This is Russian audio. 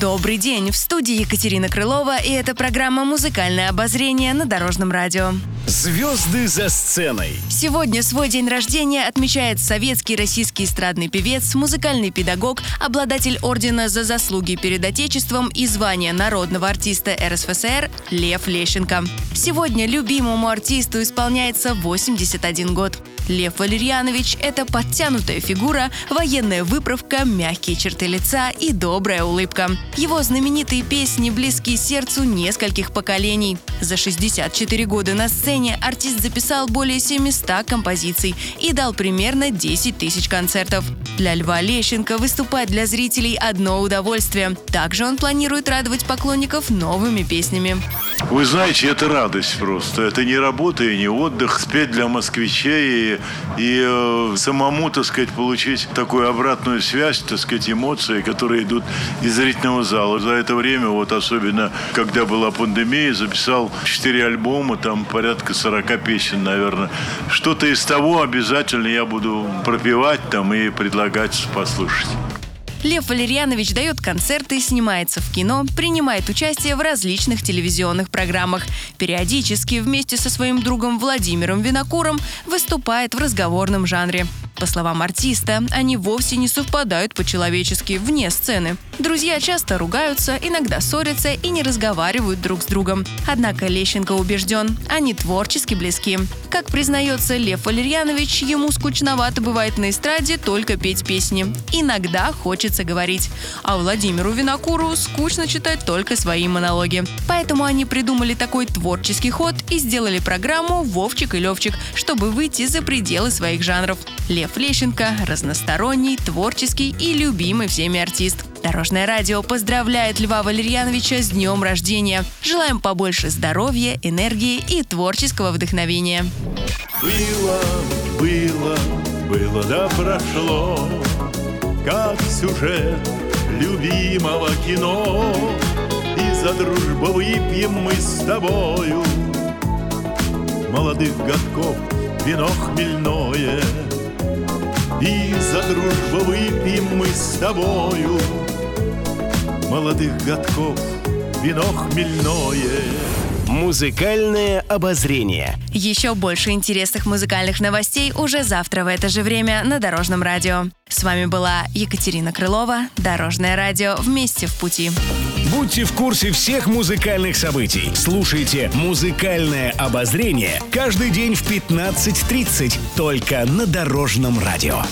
Добрый день! В студии Екатерина Крылова, и это программа «Музыкальное обозрение» на Дорожном радио. Звезды за сценой. Сегодня свой день рождения отмечает советский российский эстрадный певец, музыкальный педагог, обладатель ордена за заслуги перед Отечеством и звания народного артиста РСФСР Лев Лещенко. Сегодня любимому артисту исполняется 81 год. Лев Валерьянович – это подтянутая фигура, военная выправка, мягкие черты лица и добрая улыбка. Его знаменитые песни близки сердцу нескольких поколений. За 64 года на сцене артист записал более 700 композиций и дал примерно 10 тысяч концертов. Для Льва Лещенко выступать для зрителей одно удовольствие. Также он планирует радовать поклонников новыми песнями. Вы знаете, это радость просто. Это не работа и не отдых. Спеть для москвичей и, и э, самому, так сказать, получить такую обратную связь, так сказать, эмоции, которые идут из зрительного зала. За это время, вот особенно, когда была пандемия, записал 4 альбома, там порядка 40 песен, наверное. Что-то из того обязательно я буду пропевать там и предлагать послушать. Лев Валерьянович дает концерты, снимается в кино, принимает участие в различных телевизионных программах. Периодически вместе со своим другом Владимиром Винокуром выступает в разговорном жанре. По словам артиста, они вовсе не совпадают по-человечески вне сцены. Друзья часто ругаются, иногда ссорятся и не разговаривают друг с другом. Однако Лещенко убежден, они творчески близки. Как признается Лев Валерьянович, ему скучновато бывает на эстраде только петь песни. Иногда хочется говорить. А Владимиру Винокуру скучно читать только свои монологи. Поэтому они придумали такой творческий ход и сделали программу «Вовчик и Левчик», чтобы выйти за пределы своих жанров. Лев Лещенко – разносторонний, творческий и любимый всеми артист. Дорожное радио поздравляет Льва Валерьяновича с днем рождения. Желаем побольше здоровья, энергии и творческого вдохновения. Было, было, было да прошло, как сюжет любимого кино. И за дружбу выпьем мы с тобою молодых годков вино хмельное. Дружбу выпьем мы с тобою Молодых годков вино хмельное Музыкальное обозрение. Еще больше интересных музыкальных новостей уже завтра в это же время на Дорожном радио. С вами была Екатерина Крылова, Дорожное радио «Вместе в пути». Будьте в курсе всех музыкальных событий. Слушайте «Музыкальное обозрение» каждый день в 15.30 только на Дорожном радио.